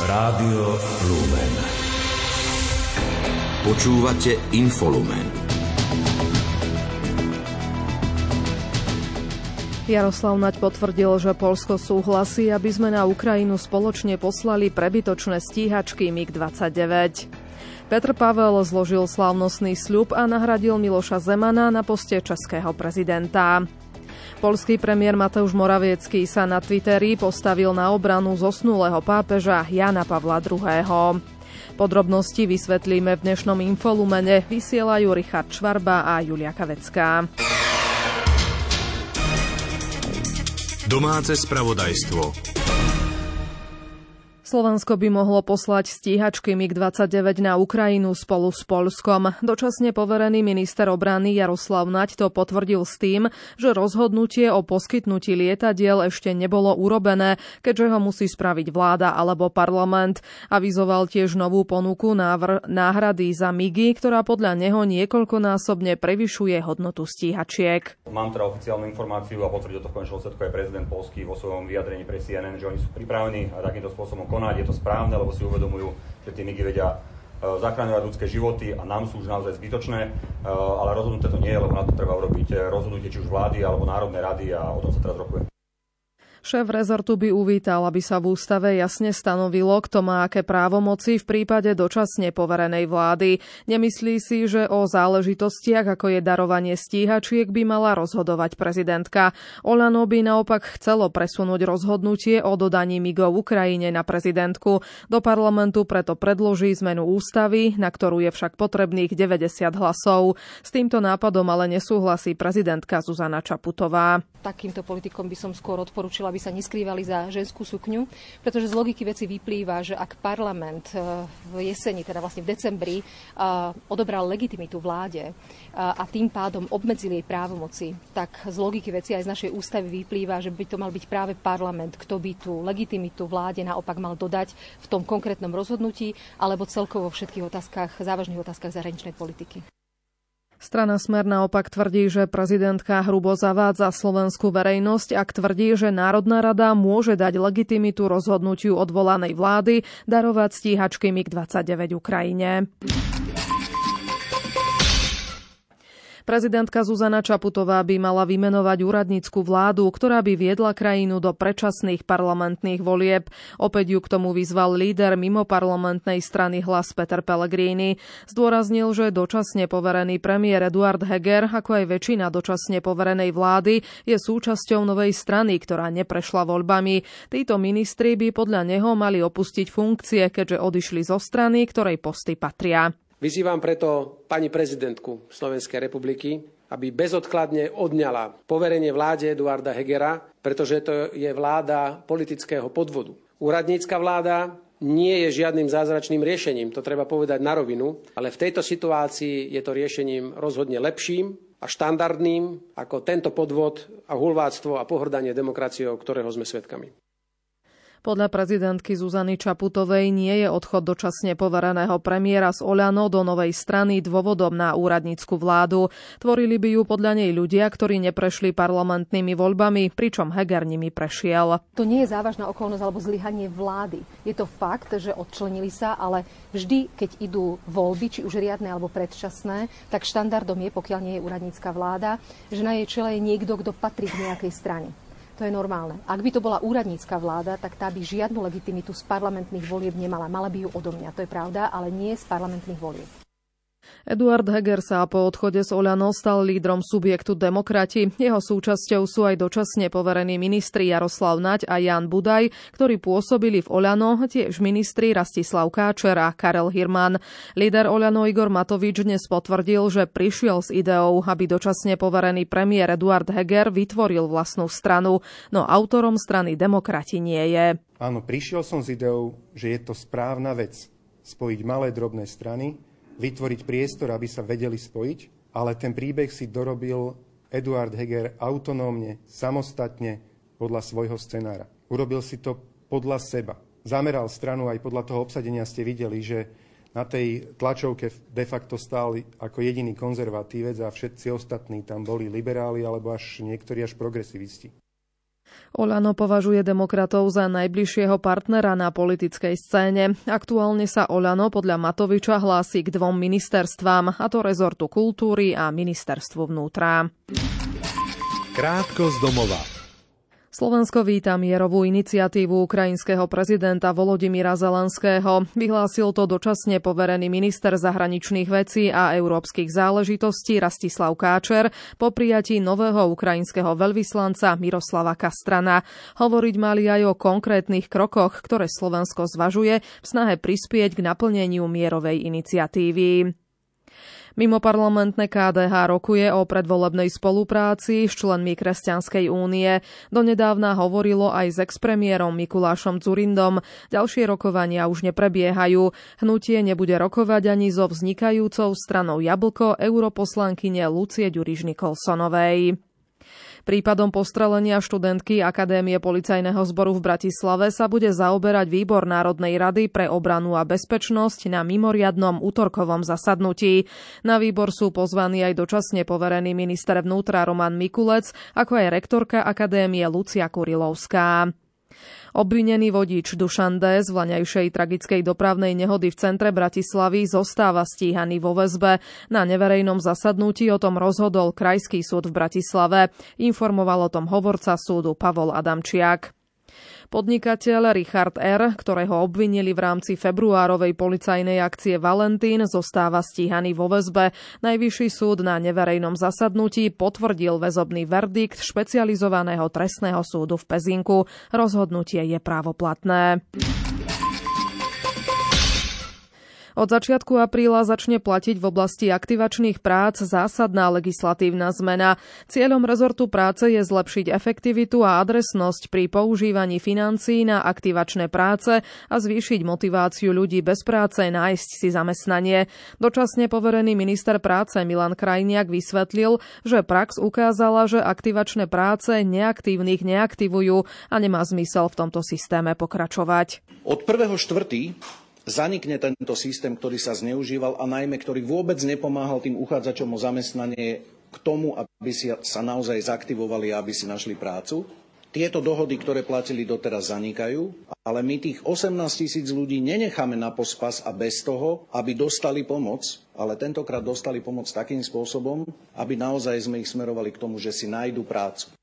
Rádio Lumen. Počúvate Infolumen. Jaroslav Naď potvrdil, že Polsko súhlasí, aby sme na Ukrajinu spoločne poslali prebytočné stíhačky MiG-29. Petr Pavel zložil slávnostný sľub a nahradil Miloša Zemana na poste českého prezidenta. Polský premiér Mateusz Moraviecký sa na Twitteri postavil na obranu zosnulého pápeža Jana Pavla II. Podrobnosti vysvetlíme v dnešnom infolumene. Vysielajú Richard Čvarba a Julia Kavecká. Domáce spravodajstvo. Slovensko by mohlo poslať stíhačky MiG-29 na Ukrajinu spolu s Polskom. Dočasne poverený minister obrany Jaroslav Naď to potvrdil s tým, že rozhodnutie o poskytnutí lietadiel ešte nebolo urobené, keďže ho musí spraviť vláda alebo parlament. Avizoval tiež novú ponuku návr- náhrady za MIGy, ktorá podľa neho niekoľkonásobne prevyšuje hodnotu stíhačiek. Mám teda oficiálnu informáciu a potvrdil to v konečnom aj prezident Polský vo svojom vyjadrení pre CNN, že oni sú pripravení a takýmto spôsobom konať. Je to správne, lebo si uvedomujú, že tie migy vedia e, zachráňovať ľudské životy a nám sú už naozaj zbytočné, e, ale rozhodnuté to nie je, lebo na to treba urobiť e, rozhodnutie či už vlády alebo Národnej rady a o tom sa teraz rokuje. Šéf rezortu by uvítal, aby sa v ústave jasne stanovilo, kto má aké právomoci v prípade dočasne poverenej vlády. Nemyslí si, že o záležitostiach, ako je darovanie stíhačiek, by mala rozhodovať prezidentka. Olano by naopak chcelo presunúť rozhodnutie o dodaní migov Ukrajine na prezidentku. Do parlamentu preto predloží zmenu ústavy, na ktorú je však potrebných 90 hlasov. S týmto nápadom ale nesúhlasí prezidentka Zuzana Čaputová. Takýmto politikom by som skôr odporúčila aby sa neskrývali za ženskú sukňu, pretože z logiky veci vyplýva, že ak parlament e, v jeseni, teda vlastne v decembri, e, odobral legitimitu vláde e, a tým pádom obmedzil jej právomoci, tak z logiky veci aj z našej ústavy vyplýva, že by to mal byť práve parlament, kto by tú legitimitu vláde naopak mal dodať v tom konkrétnom rozhodnutí alebo celkovo vo všetkých otázkach, závažných otázkach zahraničnej politiky. Strana Smer naopak tvrdí, že prezidentka hrubo zavádza slovenskú verejnosť, ak tvrdí, že Národná rada môže dať legitimitu rozhodnutiu odvolanej vlády darovať stíhačky MiG-29 Ukrajine. Prezidentka Zuzana Čaputová by mala vymenovať úradnícku vládu, ktorá by viedla krajinu do predčasných parlamentných volieb. Opäť ju k tomu vyzval líder mimo parlamentnej strany hlas Peter Pellegrini. Zdôraznil, že dočasne poverený premiér Eduard Heger, ako aj väčšina dočasne poverenej vlády, je súčasťou novej strany, ktorá neprešla voľbami. Títo ministri by podľa neho mali opustiť funkcie, keďže odišli zo strany, ktorej posty patria. Vyzývam preto pani prezidentku Slovenskej republiky, aby bezodkladne odňala poverenie vláde Eduarda Hegera, pretože to je vláda politického podvodu. Úradnícka vláda nie je žiadnym zázračným riešením, to treba povedať na rovinu, ale v tejto situácii je to riešením rozhodne lepším a štandardným ako tento podvod a hulváctvo a pohrdanie demokraciou, ktorého sme svedkami. Podľa prezidentky Zuzany Čaputovej nie je odchod dočasne povereného premiéra z Oľano do novej strany dôvodom na úradnícku vládu. Tvorili by ju podľa nej ľudia, ktorí neprešli parlamentnými voľbami, pričom Heger nimi prešiel. To nie je závažná okolnosť alebo zlyhanie vlády. Je to fakt, že odčlenili sa, ale vždy, keď idú voľby, či už riadne alebo predčasné, tak štandardom je, pokiaľ nie je úradnícka vláda, že na jej čele je niekto, kto patrí k nejakej strane. To je normálne. Ak by to bola úradnícka vláda, tak tá by žiadnu legitimitu z parlamentných volieb nemala. Mala by ju odo mňa, to je pravda, ale nie z parlamentných volieb. Eduard Heger sa po odchode z Oľano stal lídrom subjektu Demokrati. Jeho súčasťou sú aj dočasne poverení ministri Jaroslav Naď a Jan Budaj, ktorí pôsobili v Oľano, tiež ministri Rastislav Káčer a Karel Hirman. Líder Oľano Igor Matovič dnes potvrdil, že prišiel s ideou, aby dočasne poverený premiér Eduard Heger vytvoril vlastnú stranu, no autorom strany Demokrati nie je. Áno, prišiel som s ideou, že je to správna vec spojiť malé drobné strany, vytvoriť priestor, aby sa vedeli spojiť, ale ten príbeh si dorobil Eduard Heger autonómne, samostatne, podľa svojho scenára. Urobil si to podľa seba. Zameral stranu aj podľa toho obsadenia ste videli, že na tej tlačovke de facto stál ako jediný konzervatívec a všetci ostatní tam boli liberáli alebo až niektorí až progresivisti. Olano považuje demokratov za najbližšieho partnera na politickej scéne. Aktuálne sa Olano podľa Matoviča hlási k dvom ministerstvám, a to rezortu kultúry a ministerstvu vnútra. Krátko z domova. Slovensko víta mierovú iniciatívu ukrajinského prezidenta Volodymyra Zelenského. Vyhlásil to dočasne poverený minister zahraničných vecí a európskych záležitostí Rastislav Káčer po prijatí nového ukrajinského veľvyslanca Miroslava Kastrana. Hovoriť mali aj o konkrétnych krokoch, ktoré Slovensko zvažuje v snahe prispieť k naplneniu mierovej iniciatívy. Mimo parlamentné KDH rokuje o predvolebnej spolupráci s členmi Kresťanskej únie. Donedávna hovorilo aj s expremiérom Mikulášom Zurindom. Ďalšie rokovania už neprebiehajú. Hnutie nebude rokovať ani so vznikajúcou stranou Jablko europoslankyne Lucie Ďuriž Nikolsonovej. Prípadom postrelenia študentky Akadémie policajného zboru v Bratislave sa bude zaoberať Výbor Národnej rady pre obranu a bezpečnosť na mimoriadnom útorkovom zasadnutí. Na výbor sú pozvaní aj dočasne poverený minister vnútra Roman Mikulec, ako aj rektorka Akadémie Lucia Kurilovská. Obvinený vodič Dušan D. z vlaňajšej tragickej dopravnej nehody v centre Bratislavy zostáva stíhaný vo väzbe. Na neverejnom zasadnutí o tom rozhodol Krajský súd v Bratislave. Informoval o tom hovorca súdu Pavol Adamčiak. Podnikateľ Richard R., ktorého obvinili v rámci februárovej policajnej akcie Valentín, zostáva stíhaný vo väzbe. Najvyšší súd na neverejnom zasadnutí potvrdil väzobný verdikt špecializovaného trestného súdu v Pezinku. Rozhodnutie je právoplatné. Od začiatku apríla začne platiť v oblasti aktivačných prác zásadná legislatívna zmena. Cieľom rezortu práce je zlepšiť efektivitu a adresnosť pri používaní financií na aktivačné práce a zvýšiť motiváciu ľudí bez práce nájsť si zamestnanie. Dočasne poverený minister práce Milan Krajniak vysvetlil, že prax ukázala, že aktivačné práce neaktívnych neaktivujú a nemá zmysel v tomto systéme pokračovať. Od 1.4 zanikne tento systém, ktorý sa zneužíval a najmä, ktorý vôbec nepomáhal tým uchádzačom o zamestnanie k tomu, aby si sa naozaj zaktivovali a aby si našli prácu. Tieto dohody, ktoré platili doteraz, zanikajú, ale my tých 18 tisíc ľudí nenecháme na pospas a bez toho, aby dostali pomoc, ale tentokrát dostali pomoc takým spôsobom, aby naozaj sme ich smerovali k tomu, že si nájdu prácu.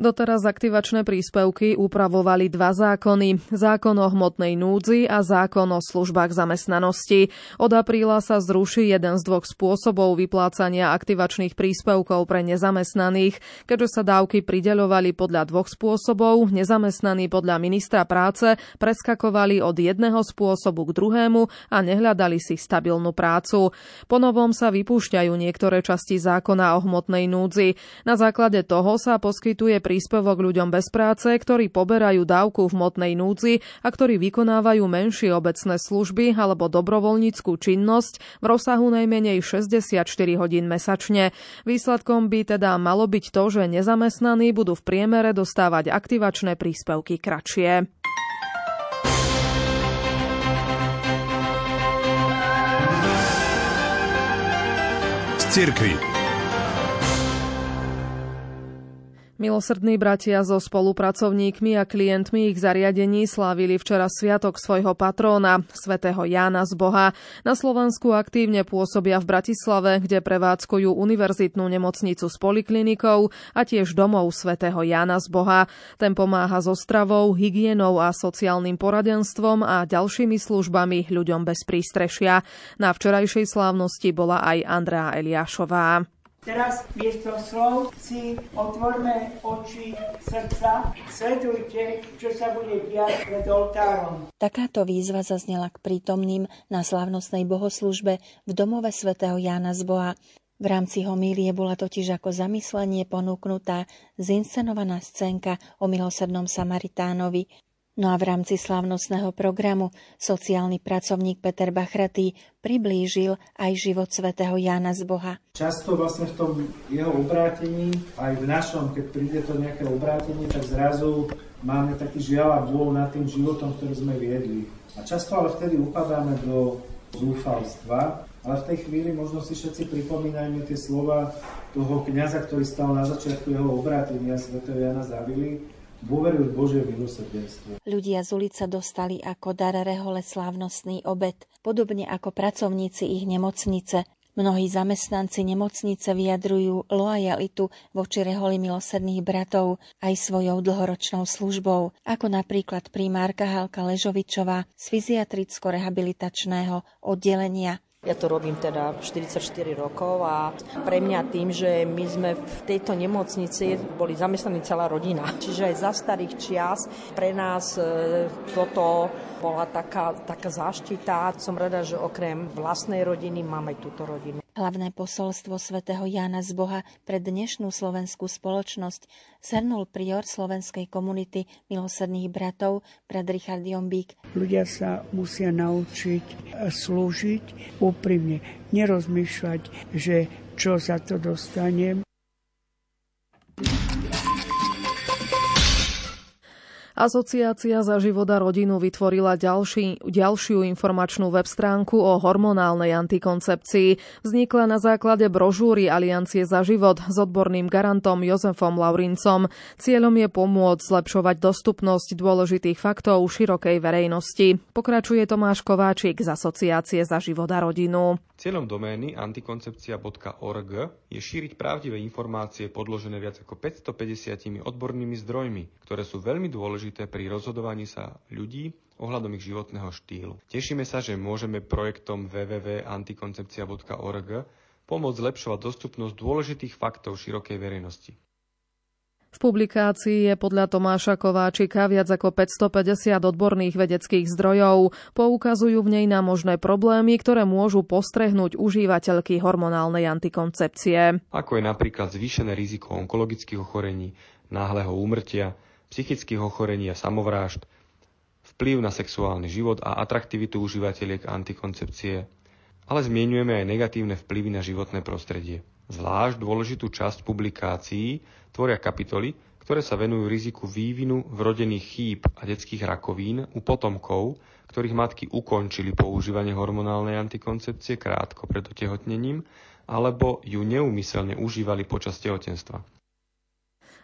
Doteraz aktivačné príspevky upravovali dva zákony. Zákon o hmotnej núdzi a zákon o službách zamestnanosti. Od apríla sa zruší jeden z dvoch spôsobov vyplácania aktivačných príspevkov pre nezamestnaných. Keďže sa dávky prideľovali podľa dvoch spôsobov, nezamestnaní podľa ministra práce preskakovali od jedného spôsobu k druhému a nehľadali si stabilnú prácu. Po novom sa vypúšťajú niektoré časti zákona o hmotnej núdzi. Na základe toho sa poskytuje príspevok ľuďom bez práce, ktorí poberajú dávku v motnej núdzi a ktorí vykonávajú menšie obecné služby alebo dobrovoľníckú činnosť v rozsahu najmenej 64 hodín mesačne. Výsledkom by teda malo byť to, že nezamestnaní budú v priemere dostávať aktivačné príspevky kratšie. Z Milosrdní bratia so spolupracovníkmi a klientmi ich zariadení slávili včera sviatok svojho patróna, svätého Jána z Boha. Na Slovensku aktívne pôsobia v Bratislave, kde prevádzkujú univerzitnú nemocnicu s poliklinikou a tiež domov svätého Jána z Boha. Ten pomáha so stravou, hygienou a sociálnym poradenstvom a ďalšími službami ľuďom bez prístrešia. Na včerajšej slávnosti bola aj Andrea Eliášová. Teraz miesto slov si otvorme oči srdca, sledujte, čo sa bude diať pred oltárom. Takáto výzva zaznela k prítomným na slávnostnej bohoslužbe v domove svätého Jána z Boha. V rámci homílie bola totiž ako zamyslenie ponúknutá zinscenovaná scénka o milosrdnom Samaritánovi, No a v rámci slávnostného programu sociálny pracovník Peter Bachratý priblížil aj život svätého Jána z Boha. Často vlastne v tom jeho obrátení, aj v našom, keď príde to nejaké obrátenie, tak zrazu máme taký žiaľ a bôl nad tým životom, ktorý sme viedli. A často ale vtedy upadáme do zúfalstva ale v tej chvíli možno si všetci pripomínajme tie slova toho kňaza, ktorý stal na začiatku jeho obrátenia svätého Jana Zavily, dôverujú Božie milosrdenstvo. Ľudia z ulica dostali ako dar rehole slávnostný obed, podobne ako pracovníci ich nemocnice. Mnohí zamestnanci nemocnice vyjadrujú loajalitu voči reholi milosrdných bratov aj svojou dlhoročnou službou, ako napríklad primárka Halka Ležovičová z fyziatricko-rehabilitačného oddelenia ja to robím teda 44 rokov a pre mňa tým, že my sme v tejto nemocnici boli zamestnaní celá rodina. Čiže aj za starých čias pre nás e, toto bola taká, taká záštita. Som rada, že okrem vlastnej rodiny mám aj túto rodinu. Hlavné posolstvo svätého Jána z Boha pre dnešnú slovenskú spoločnosť zhrnul prior slovenskej komunity milosrdných bratov, brat Richard Jombík. Ľudia sa musia naučiť slúžiť úprimne, nerozmýšľať, že čo za to dostanem. Asociácia za život a rodinu vytvorila ďalší, ďalšiu informačnú web stránku o hormonálnej antikoncepcii. Vznikla na základe brožúry Aliancie za život s odborným garantom Jozefom Laurincom. Cieľom je pomôcť zlepšovať dostupnosť dôležitých faktov širokej verejnosti. Pokračuje Tomáš Kováčik z Asociácie za život a rodinu. Cieľom domény antikoncepcia.org je šíriť pravdivé informácie podložené viac ako 550 odbornými zdrojmi, ktoré sú veľmi dôležité pri rozhodovaní sa ľudí ohľadom ich životného štýlu. Tešíme sa, že môžeme projektom www.antikoncepcia.org pomôcť zlepšovať dostupnosť dôležitých faktov širokej verejnosti. V publikácii je podľa Tomáša Kováčika viac ako 550 odborných vedeckých zdrojov. Poukazujú v nej na možné problémy, ktoré môžu postrehnúť užívateľky hormonálnej antikoncepcie. Ako je napríklad zvýšené riziko onkologických ochorení, náhleho úmrtia, psychických ochorení a samovrážd, vplyv na sexuálny život a atraktivitu užívateľiek antikoncepcie, ale zmienujeme aj negatívne vplyvy na životné prostredie. Zvlášť dôležitú časť publikácií tvoria kapitoly, ktoré sa venujú riziku vývinu vrodených chýb a detských rakovín u potomkov, ktorých matky ukončili používanie hormonálnej antikoncepcie krátko pred otehotnením alebo ju neumyselne užívali počas tehotenstva.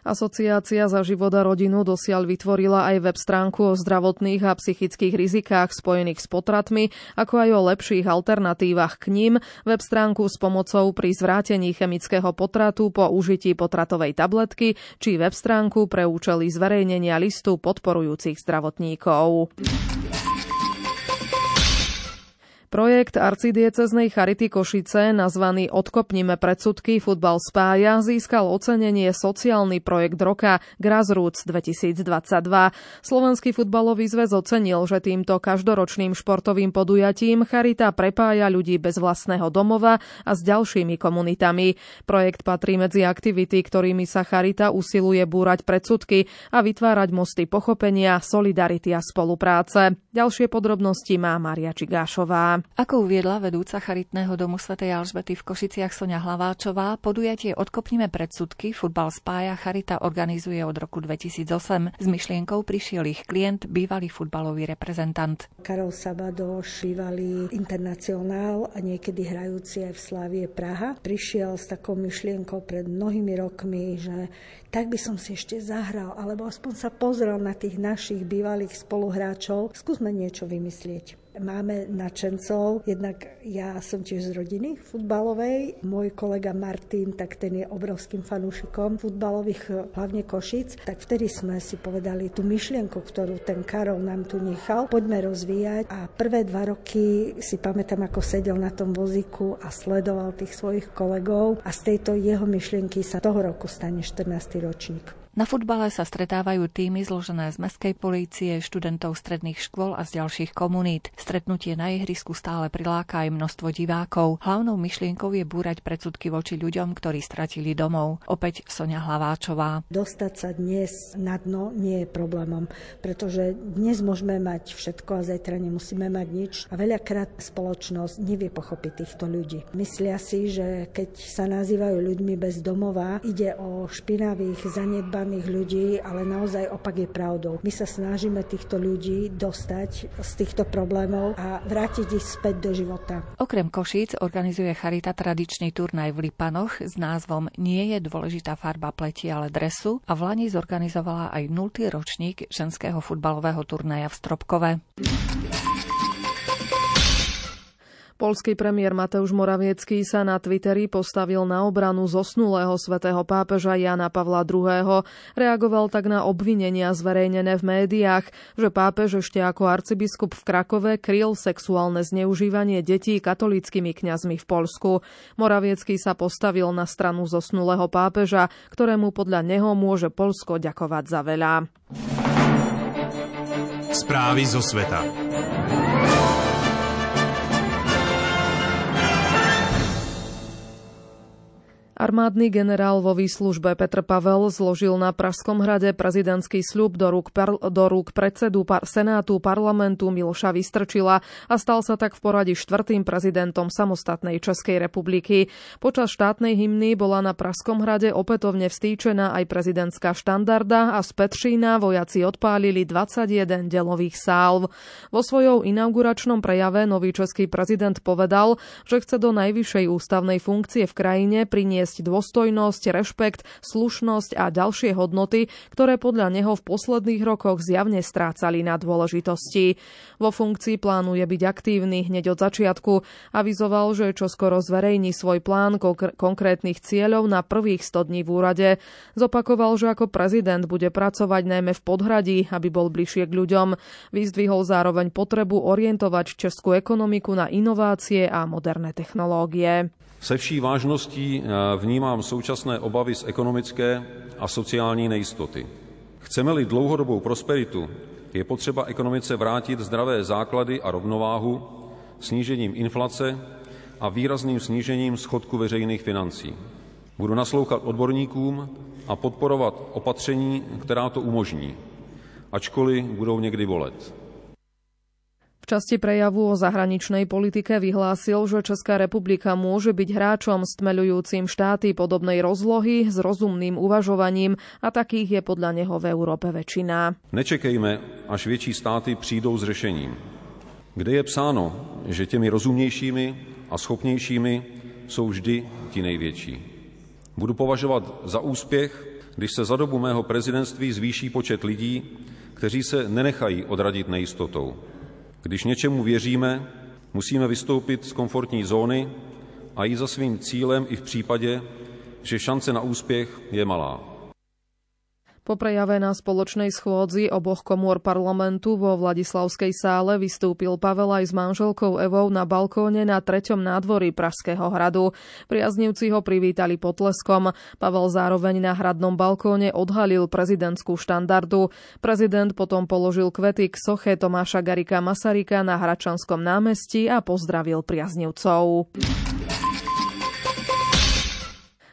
Asociácia za život a rodinu dosiaľ vytvorila aj web stránku o zdravotných a psychických rizikách spojených s potratmi, ako aj o lepších alternatívach k ním, web stránku s pomocou pri zvrátení chemického potratu po užití potratovej tabletky, či web stránku pre účely zverejnenia listu podporujúcich zdravotníkov. Projekt arcidieceznej Charity Košice, nazvaný Odkopnime predsudky futbal spája, získal ocenenie sociálny projekt roka Grassroots 2022. Slovenský futbalový zväz ocenil, že týmto každoročným športovým podujatím Charita prepája ľudí bez vlastného domova a s ďalšími komunitami. Projekt patrí medzi aktivity, ktorými sa Charita usiluje búrať predsudky a vytvárať mosty pochopenia, solidarity a spolupráce. Ďalšie podrobnosti má Maria Čigášová. Ako uviedla vedúca charitného domu svätej Alžbety v Košiciach Sonia Hlaváčová, podujatie Odkopnime predsudky Futbal spája Charita organizuje od roku 2008. S myšlienkou prišiel ich klient, bývalý futbalový reprezentant. Karol Sabadoš, bývalý internacionál a niekedy hrajúci aj v Slavie Praha, prišiel s takou myšlienkou pred mnohými rokmi, že tak by som si ešte zahral, alebo aspoň sa pozrel na tých našich bývalých spoluhráčov. Skúsme niečo vymyslieť. Máme načencov, jednak ja som tiež z rodiny futbalovej, môj kolega Martin, tak ten je obrovským fanúšikom futbalových, hlavne Košic, tak vtedy sme si povedali tú myšlienku, ktorú ten Karol nám tu nechal, poďme rozvíjať. A prvé dva roky si pamätám, ako sedel na tom vozíku a sledoval tých svojich kolegov. A z tejto jeho myšlienky sa toho roku stane 14. ročník. Na futbale sa stretávajú týmy zložené z mestskej polície, študentov stredných škôl a z ďalších komunít. Stretnutie na ihrisku stále priláka aj množstvo divákov. Hlavnou myšlienkou je búrať predsudky voči ľuďom, ktorí stratili domov. Opäť Sonia Hlaváčová. Dostať sa dnes na dno nie je problémom, pretože dnes môžeme mať všetko a zajtra nemusíme mať nič. A veľakrát spoločnosť nevie pochopiť týchto ľudí. Myslia si, že keď sa nazývajú ľuďmi bez domova, ide o špinavých, zanedbaných vyčerpaných ľudí, ale naozaj opak je pravdou. My sa snažíme týchto ľudí dostať z týchto problémov a vrátiť ich späť do života. Okrem Košíc organizuje Charita tradičný turnaj v Lipanoch s názvom Nie je dôležitá farba pleti, ale dresu a v Lani zorganizovala aj 0. ročník ženského futbalového turnaja v Stropkove. Polský premiér Mateusz Moraviecký sa na Twitteri postavil na obranu zosnulého svätého pápeža Jana Pavla II. Reagoval tak na obvinenia zverejnené v médiách, že pápež ešte ako arcibiskup v Krakove kryl sexuálne zneužívanie detí katolíckými kňazmi v Polsku. Moraviecký sa postavil na stranu zosnulého pápeža, ktorému podľa neho môže Polsko ďakovať za veľa. Správy zo sveta. Armádny generál vo výslužbe Petr Pavel zložil na Pražskom hrade prezidentský sľub do rúk, par, do rúk predsedu par, Senátu parlamentu Miloša Vystrčila a stal sa tak v poradí štvrtým prezidentom samostatnej Českej republiky. Počas štátnej hymny bola na Pražskom hrade opätovne vstýčená aj prezidentská štandarda a z Petřína vojaci odpálili 21 delových sálv. Vo svojou inauguračnom prejave nový český prezident povedal, že chce do najvyššej ústavnej funkcie v krajine priniesť zaviesť dôstojnosť, rešpekt, slušnosť a ďalšie hodnoty, ktoré podľa neho v posledných rokoch zjavne strácali na dôležitosti. Vo funkcii plánuje byť aktívny hneď od začiatku. Avizoval, že čoskoro zverejní svoj plán konkrétnych cieľov na prvých 100 dní v úrade. Zopakoval, že ako prezident bude pracovať najmä v podhradí, aby bol bližšie k ľuďom. Vyzdvihol zároveň potrebu orientovať českú ekonomiku na inovácie a moderné technológie. Se vší vážností eh, vnímám současné obavy z ekonomické a sociální nejistoty. Chceme-li dlouhodobou prosperitu, je potřeba ekonomice vrátit zdravé základy a rovnováhu snížením inflace a výrazným snížením schodku veřejných financí. Budu naslouchat odborníkům a podporovat opatření, která to umožní, ačkoliv budou někdy bolet časti prejavu o zahraničnej politike vyhlásil, že Česká republika môže byť hráčom stmeľujúcim štáty podobnej rozlohy s rozumným uvažovaním a takých je podľa neho v Európe väčšina. Nečekejme, až větší státy přijdou s řešením. Kde je psáno, že těmi rozumnějšími a schopnějšími jsou vždy ti největší. Budu považovat za úspěch, když se za dobu mého prezidentství zvýší počet lidí, kteří se nenechají odradit nejistotou. Když něčemu věříme, musíme vystoupit z komfortní zóny a jít za svým cílem i v případě, že šance na úspěch je malá. Po prejave na spoločnej schôdzi oboch komôr parlamentu vo Vladislavskej sále vystúpil Pavel aj s manželkou Evou na balkóne na treťom nádvorí Pražského hradu. Priaznivci ho privítali potleskom. Pavel zároveň na hradnom balkóne odhalil prezidentskú štandardu. Prezident potom položil kvety k soche Tomáša Garika Masarika na Hračanskom námestí a pozdravil priaznivcov.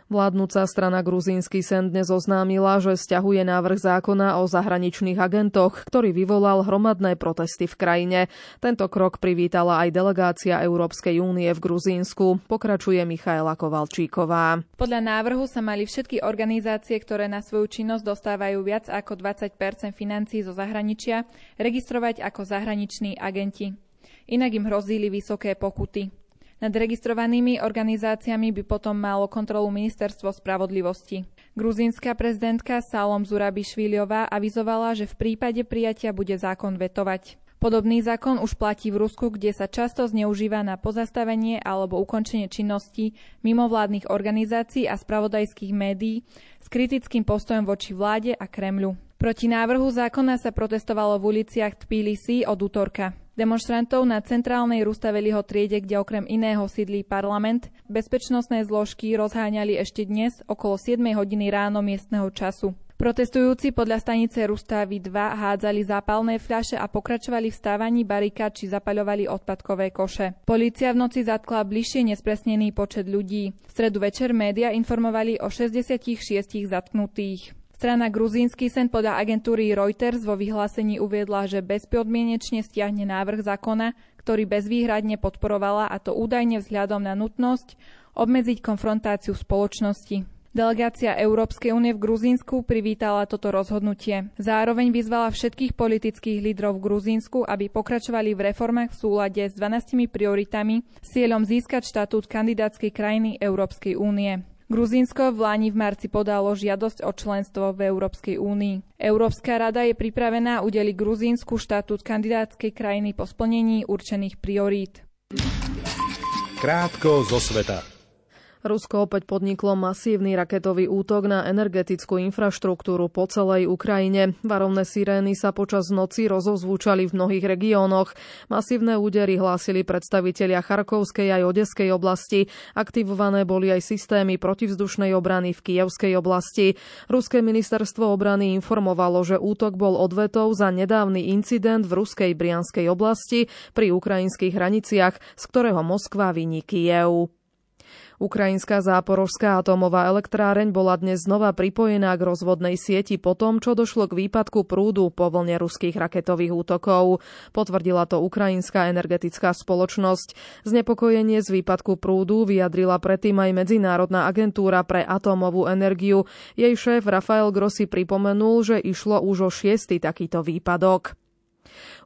Vládnúca strana Gruzínsky sen dnes oznámila, že stiahuje návrh zákona o zahraničných agentoch, ktorý vyvolal hromadné protesty v krajine. Tento krok privítala aj delegácia Európskej únie v Gruzínsku. Pokračuje Michaela Kovalčíková. Podľa návrhu sa mali všetky organizácie, ktoré na svoju činnosť dostávajú viac ako 20% financií zo zahraničia, registrovať ako zahraniční agenti. Inak im hrozili vysoké pokuty. Nad registrovanými organizáciami by potom malo kontrolu Ministerstvo spravodlivosti. Gruzínska prezidentka Salom Zurabišviliová avizovala, že v prípade prijatia bude zákon vetovať. Podobný zákon už platí v Rusku, kde sa často zneužíva na pozastavenie alebo ukončenie činnosti mimovládnych organizácií a spravodajských médií s kritickým postojom voči vláde a Kremľu. Proti návrhu zákona sa protestovalo v uliciach Tbilisi od útorka. Demonstrantov na centrálnej Rustaveliho triede, kde okrem iného sídlí parlament, bezpečnostné zložky rozháňali ešte dnes okolo 7 hodiny ráno miestneho času. Protestujúci podľa stanice Rustavy 2 hádzali zápalné fľaše a pokračovali v stávaní barikád či zapaľovali odpadkové koše. Polícia v noci zatkla bližšie nespresnený počet ľudí. V stredu večer média informovali o 66 zatknutých. Strana Gruzínsky sen podľa agentúry Reuters vo vyhlásení uviedla, že bezpodmienečne stiahne návrh zákona, ktorý bezvýhradne podporovala a to údajne vzhľadom na nutnosť obmedziť konfrontáciu spoločnosti. Delegácia Európskej únie v Gruzínsku privítala toto rozhodnutie. Zároveň vyzvala všetkých politických lídrov v Gruzínsku, aby pokračovali v reformách v súlade s 12 prioritami s cieľom získať štatút kandidátskej krajiny Európskej únie. Gruzínsko v Láni v marci podalo žiadosť o členstvo v Európskej únii. Európska rada je pripravená udeliť Gruzínsku štatút kandidátskej krajiny po splnení určených priorít. Krátko zo sveta. Rusko opäť podniklo masívny raketový útok na energetickú infraštruktúru po celej Ukrajine. Varovné sirény sa počas noci rozozvúčali v mnohých regiónoch. Masívne údery hlásili predstavitelia Charkovskej aj Odeskej oblasti. Aktivované boli aj systémy protivzdušnej obrany v Kijevskej oblasti. Ruské ministerstvo obrany informovalo, že útok bol odvetou za nedávny incident v ruskej Brianskej oblasti pri ukrajinských hraniciach, z ktorého Moskva viní Kijev. Ukrajinská záporožská atomová elektráreň bola dnes znova pripojená k rozvodnej sieti po tom, čo došlo k výpadku prúdu po vlne ruských raketových útokov. Potvrdila to Ukrajinská energetická spoločnosť. Znepokojenie z výpadku prúdu vyjadrila predtým aj Medzinárodná agentúra pre atómovú energiu. Jej šéf Rafael Grossi pripomenul, že išlo už o šiestý takýto výpadok.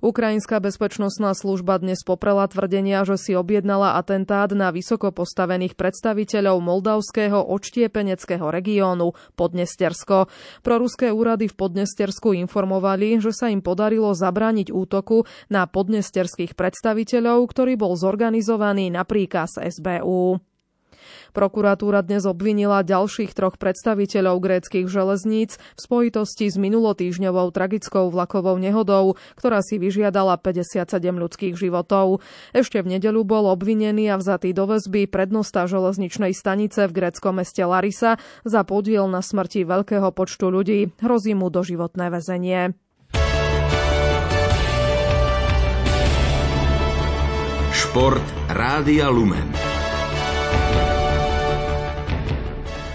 Ukrajinská bezpečnostná služba dnes poprela tvrdenia, že si objednala atentát na vysoko postavených predstaviteľov moldavského odštiepeneckého regiónu Podnestersko. Proruské úrady v Podnestersku informovali, že sa im podarilo zabrániť útoku na podnesterských predstaviteľov, ktorý bol zorganizovaný na príkaz SBU. Prokuratúra dnes obvinila ďalších troch predstaviteľov gréckých železníc v spojitosti s minulotýžňovou tragickou vlakovou nehodou, ktorá si vyžiadala 57 ľudských životov. Ešte v nedeľu bol obvinený a vzatý do väzby prednosta železničnej stanice v gréckom meste Larisa za podiel na smrti veľkého počtu ľudí. Hrozí mu doživotné väzenie. Šport Rádia Lumen.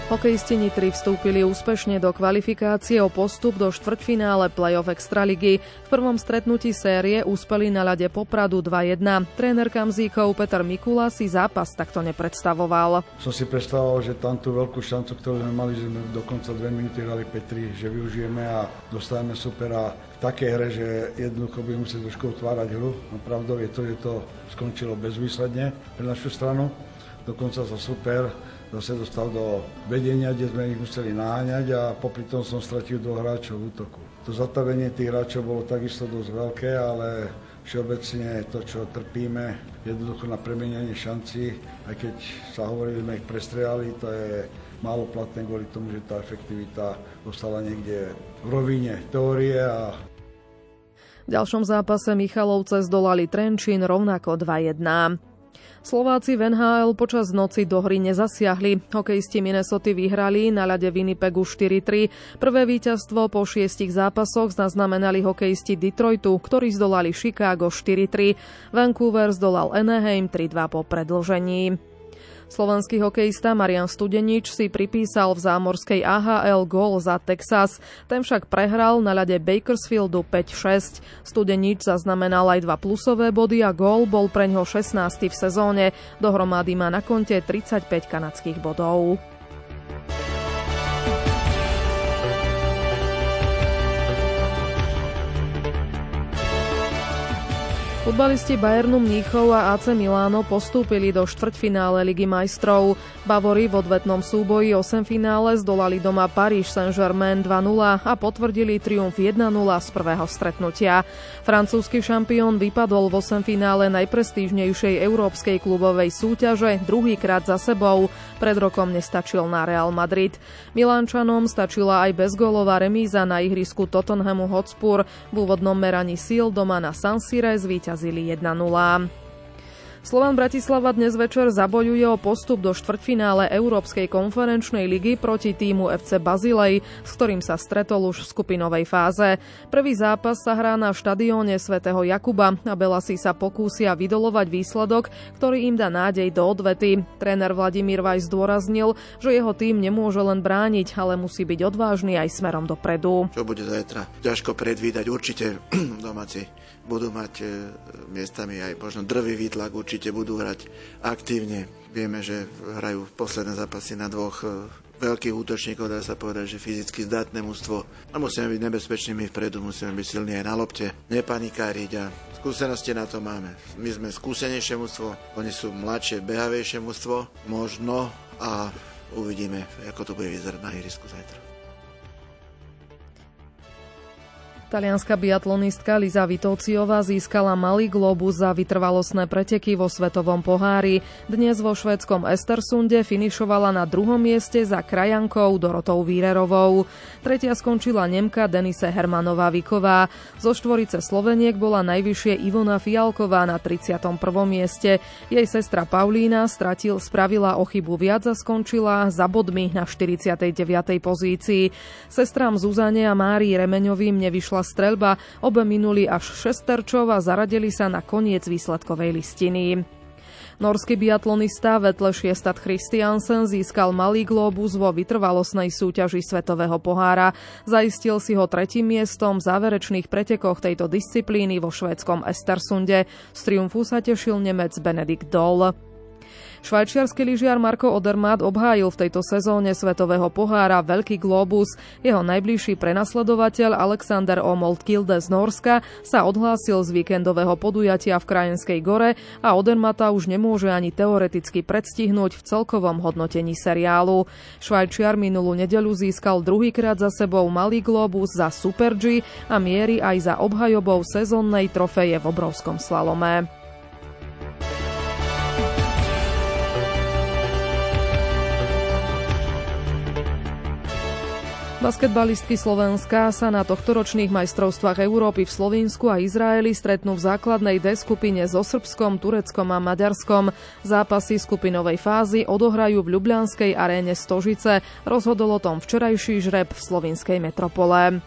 Hokejisti Nitry vstúpili úspešne do kvalifikácie o postup do štvrťfinále play-off Extraligy. V prvom stretnutí série úspeli na ľade Popradu 2-1. Tréner Kamzíkov Peter Mikula si zápas takto nepredstavoval. Som si predstavoval, že tam tú veľkú šancu, ktorú sme mali, že sme dokonca dve minúty hrali Petri, že využijeme a dostávame supera v takej hre, že jednoducho by museli trošku otvárať hru. No pravdou je to, že to skončilo bezvýsledne pre našu stranu. Dokonca sa super zase dostal do vedenia, kde sme ich museli naháňať a popri tom som stratil dvoch hráčov útoku. To zatavenie tých hráčov bolo takisto dosť veľké, ale všeobecne to, čo trpíme, jednoducho na premenenie šanci, aj keď sa hovorí, že sme ich prestrelali, to je málo platné kvôli tomu, že tá efektivita ostala niekde v rovine teórie a v ďalšom zápase Michalovce zdolali Trenčín rovnako 2-1. Slováci v NHL počas noci do hry nezasiahli. Hokejisti Minnesota vyhrali na ľade Winnipegu 4-3. Prvé víťazstvo po šiestich zápasoch zaznamenali hokejisti Detroitu, ktorí zdolali Chicago 4-3. Vancouver zdolal Anaheim 3-2 po predlžení. Slovenský hokejista Marian Studenič si pripísal v zámorskej AHL gól za Texas. Ten však prehral na ľade Bakersfieldu 5-6. Studenič zaznamenal aj dva plusové body a gól bol pre ňo 16. v sezóne. Dohromady má na konte 35 kanadských bodov. Futbalisti Bayernu Mníchov a AC Miláno postúpili do štvrťfinále Ligy majstrov. Bavory v odvetnom súboji 8 finále zdolali doma Paríž Saint-Germain 2-0 a potvrdili triumf 1-0 z prvého stretnutia. Francúzsky šampión vypadol v 8 finále najprestížnejšej európskej klubovej súťaže druhýkrát za sebou. Pred rokom nestačil na Real Madrid. Milánčanom stačila aj bezgólová remíza na ihrisku Tottenhamu Hotspur. V úvodnom meraní síl doma na San Sire zvíťazili 1-0. Slovan Bratislava dnes večer zabojuje o postup do štvrťfinále Európskej konferenčnej ligy proti týmu FC Bazilej, s ktorým sa stretol už v skupinovej fáze. Prvý zápas sa hrá na štadióne svätého Jakuba a Belasi sa pokúsia vydolovať výsledok, ktorý im dá nádej do odvety. Tréner Vladimír Vaj zdôraznil, že jeho tým nemôže len brániť, ale musí byť odvážny aj smerom dopredu. Čo bude zajtra? Ťažko predvídať, určite domáci budú mať e, miestami aj možno drvý výtlak, určite budú hrať aktívne. Vieme, že hrajú posledné zápasy na dvoch e, veľkých útočníkov, dá sa povedať, že fyzicky zdatné mužstvo. A musíme byť nebezpečnými vpredu, musíme byť silní aj na lopte, nepanikáriť a skúsenosti na to máme. My sme skúsenejšie mužstvo, oni sú mladšie, behavejšie mužstvo, možno a uvidíme, ako to bude vyzerať na ihrisku zajtra. Talianská biatlonistka Liza Vitociová získala malý globus za vytrvalostné preteky vo Svetovom pohári. Dnes vo švedskom Estersunde finišovala na druhom mieste za krajankou Dorotou Vírerovou. Tretia skončila Nemka Denise Hermanová Viková. Zo štvorice Sloveniek bola najvyššie Ivona Fialková na 31. mieste. Jej sestra Paulína stratil, spravila o chybu viac a skončila za bodmi na 49. pozícii. Sestram Zuzane a Márii Remeňovým nevyšla vyšla streľba, obe minuli až šesterčov a zaradili sa na koniec výsledkovej listiny. Norský biatlonista Vetle Šiestat Christiansen získal malý globus vo vytrvalostnej súťaži Svetového pohára. Zaistil si ho tretím miestom v záverečných pretekoch tejto disciplíny vo švédskom Estersunde. Z triumfu sa tešil Nemec Benedikt Doll. Švajčiarsky lyžiar Marko Odermatt obhájil v tejto sezóne Svetového pohára Veľký globus. Jeho najbližší prenasledovateľ Alexander Omold Kilde z Norska sa odhlásil z víkendového podujatia v Krajenskej gore a Odermata už nemôže ani teoreticky predstihnúť v celkovom hodnotení seriálu. Švajčiar minulú nedelu získal druhýkrát za sebou Malý globus za Super G a mierí aj za obhajobou sezónnej trofeje v obrovskom slalome. Basketbalistky Slovenska sa na tohtoročných majstrovstvách Európy v Slovensku a Izraeli stretnú v základnej D skupine so Srbskom, Tureckom a Maďarskom. Zápasy skupinovej fázy odohrajú v Ljubljanskej aréne Stožice. Rozhodol o tom včerajší žreb v slovinskej metropole.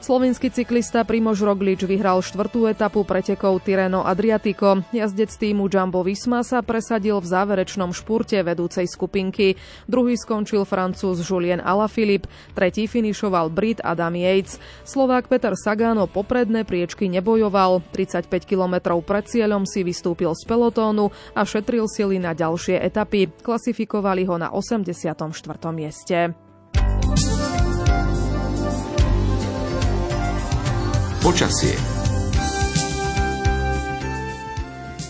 Slovenský cyklista Primož Roglič vyhral štvrtú etapu pretekov Tireno Adriatico. Jazdec týmu Jumbo Visma sa presadil v záverečnom špurte vedúcej skupinky. Druhý skončil francúz Julien Alaphilippe, tretí finišoval Brit Adam Yates. Slovák Peter Sagan o popredné priečky nebojoval. 35 kilometrov pred cieľom si vystúpil z pelotónu a šetril sily na ďalšie etapy. Klasifikovali ho na 84. mieste. Počasie.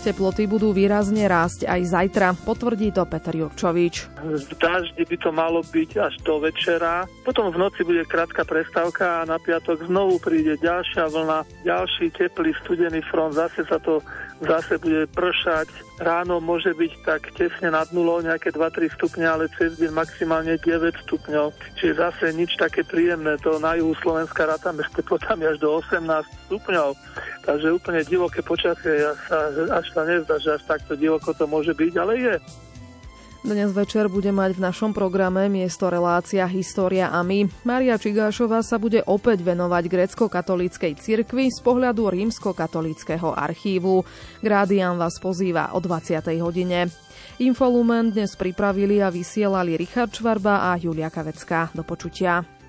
Teploty budú výrazne rásť aj zajtra, potvrdí to Peter Jurčovič. V daždi by to malo byť až do večera, potom v noci bude krátka prestávka a na piatok znovu príde ďalšia vlna, ďalší teplý studený front, zase sa to zase bude pršať. Ráno môže byť tak tesne nad nulou, nejaké 2-3 stupne, ale cez deň maximálne 9 stupňov. Čiže zase nič také príjemné. To na juhu Slovenska rátame s teplotami až do 18 stupňov. Takže úplne divoké počasie. Ja sa až sa nezdá, že až takto divoko to môže byť, ale je. Dnes večer bude mať v našom programe miesto relácia História a my. Maria Čigášová sa bude opäť venovať grecko-katolíckej cirkvi z pohľadu rímsko-katolíckého archívu. Grádian vás pozýva o 20. hodine. Infolumen dnes pripravili a vysielali Richard Čvarba a Julia Kavecká. Do počutia.